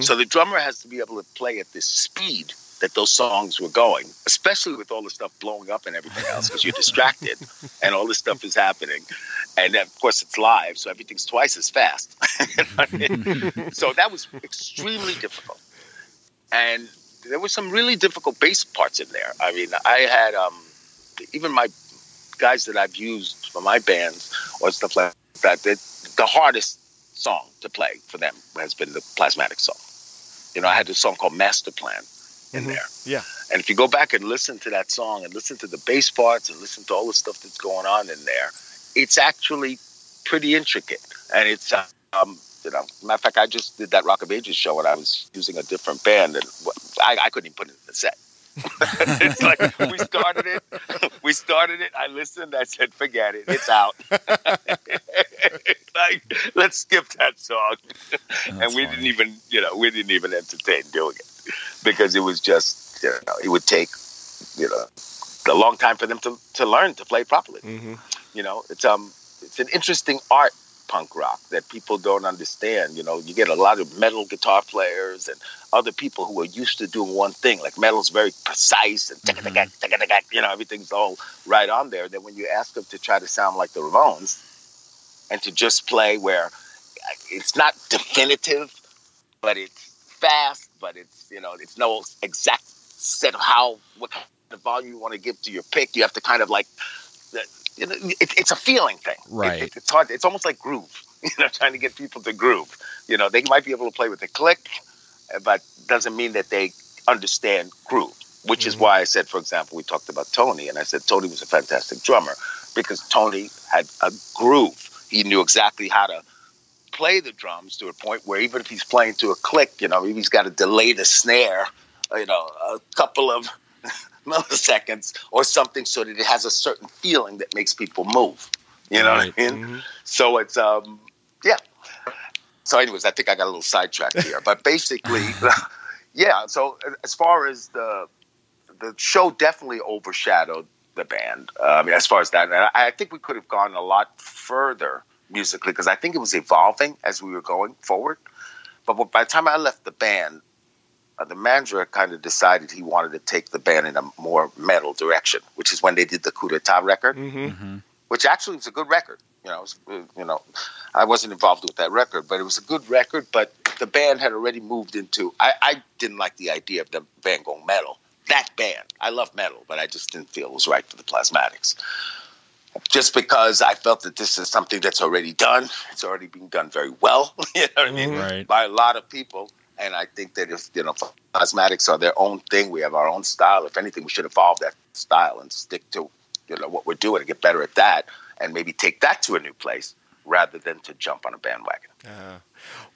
So the drummer has to be able to play at this speed that those songs were going, especially with all the stuff blowing up and everything else, because you're distracted and all this stuff is happening. And of course, it's live, so everything's twice as fast. You know I mean? so that was extremely difficult. And there were some really difficult bass parts in there. I mean, I had um, even my guys that I've used for my bands or stuff like that, that the hardest song to play for them has been the Plasmatic song. You know, I had this song called Master Plan in there. Yeah. And if you go back and listen to that song and listen to the bass parts and listen to all the stuff that's going on in there, it's actually pretty intricate. And it's, um, you know, matter of fact, I just did that Rock of Ages show and I was using a different band and I, I couldn't even put it in the set. it's like we started it, we started it. I listened. I said, "Forget it, it's out." like, let's skip that song. and we didn't even, you know, we didn't even entertain doing it because it was just, you know, it would take, you know, a long time for them to, to learn to play properly. You know, it's um, it's an interesting art punk rock that people don't understand. You know, you get a lot of metal guitar players and other people who are used to doing one thing. Like metal's very precise and mm-hmm. ticka-ticka, you know, everything's all right on there. Then when you ask them to try to sound like the Ramones and to just play where it's not definitive, but it's fast, but it's you know, it's no exact set of how what kind of volume you want to give to your pick. You have to kind of like you know, it, it's a feeling thing. Right. it- it's hard. It's almost like groove. You know, trying to get people to groove. You know, they might be able to play with a click, but doesn't mean that they understand groove. Which is mm-hmm. why I said, for example, we talked about Tony, and I said Tony was a fantastic drummer because Tony had a groove. He knew exactly how to play the drums to a point where even if he's playing to a click, you know, he's got to delay the snare, you know, a couple of milliseconds or something so that it has a certain feeling that makes people move. You know Right. what I mean? So it's um yeah. So anyways, I think I got a little sidetracked here. But basically yeah, so as far as the the show definitely overshadowed the band. Uh, I mean, as far as that, and I, I think we could have gone a lot further musically because I think it was evolving as we were going forward. But by the time I left the band, uh, the manager kind of decided he wanted to take the band in a more metal direction, which is when they did the Coup d'etat record, which actually was a good record. You know, was, uh, you know, I wasn't involved with that record, but it was a good record. But the band had already moved into. I, I didn't like the idea of the band going metal. That band, I love metal, but I just didn't feel it was right for the Plasmatics. Just because I felt that this is something that's already done, it's already been done very well. you know what I mean? Right. By a lot of people. And I think that if you know, Plasmatics are their own thing, we have our own style. If anything, we should evolve that style and stick to you know what we're doing and get better at that, and maybe take that to a new place. rather than to jump on a bandwagon.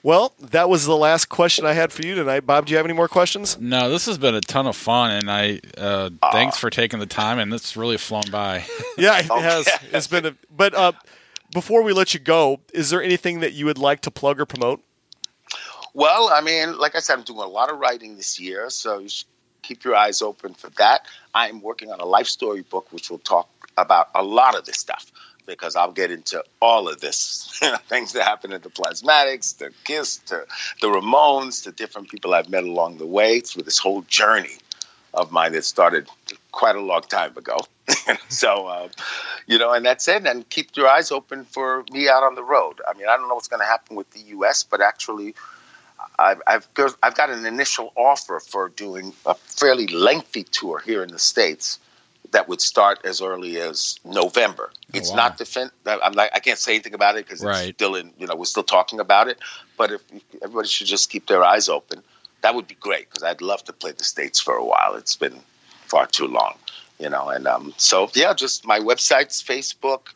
Well, that was the last question I had for you tonight. Bob, do you have any more questions? No, this has been a ton of fun, and I uh, thanks for taking the time, and it's really flown by. Yeah, it Okay. has. It's been a. But uh, before we let you go, is there anything that you would like to plug or promote? Well, I mean, like I said, I'm doing a lot of writing this year, so you should keep your eyes open for that. I'm working on a life story book, which will talk about a lot of this stuff because I'll get into all of this things that happen in the plasmatics, the Kiss, to the Ramones, to different people I've met along the way through this whole journey of mine that started quite a long time ago. so, uh, you know, and that's it. And keep your eyes open for me out on the road. I mean, I don't know what's going to happen with the U.S., but actually, I've, I've got- I've got an initial offer for doing a fairly lengthy tour here in the states that would start as early as November. It's wow. not defin- I'm like I can't say anything about it because Right. it's still in. You know, we're still talking about it. But if everybody should just keep their eyes open, that would be great because I'd love to play the states for a while. It's been far too long, you know. And um, so yeah, just my websites, Facebook,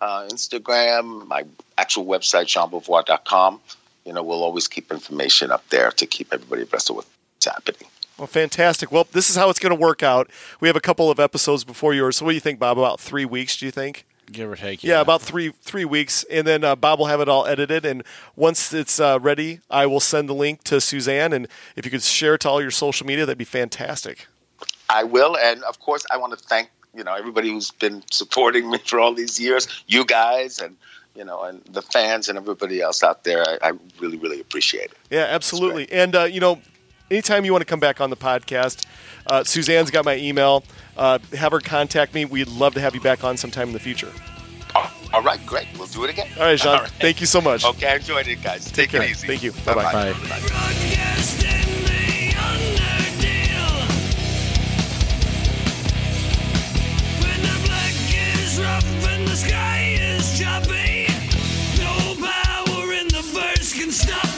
uh, Instagram, my actual website, jeanbeauvoir.com. You know, we'll always keep information up there to keep everybody abreast of what's happening. Well, fantastic. Well, this is how it's going to work out. We have a couple of episodes before yours. So, what do you think, Bob? About three weeks? Do you think? Give or take. Yeah, about three three weeks, and then uh, Bob will have it all edited. And once it's uh, ready, I will send the link to Suzanne. And if you could share it to all your social media, that'd be fantastic. I will, and of course, I want to thank you know everybody who's been supporting me for all these years, you guys, and you know, and the fans and everybody else out there. I, I really, really appreciate it. Yeah, absolutely. And uh, you know, anytime you want to come back on the podcast, uh, Suzanne's got my email. Uh, have her contact me. We'd love to have you back on sometime in the future. Oh, all right, great. We'll do it again. All right, Jean. All right. Thank you so much. Okay, I enjoyed it, guys. Take, care. it easy. Thank you. Bye-bye. Bye. Rock can stop.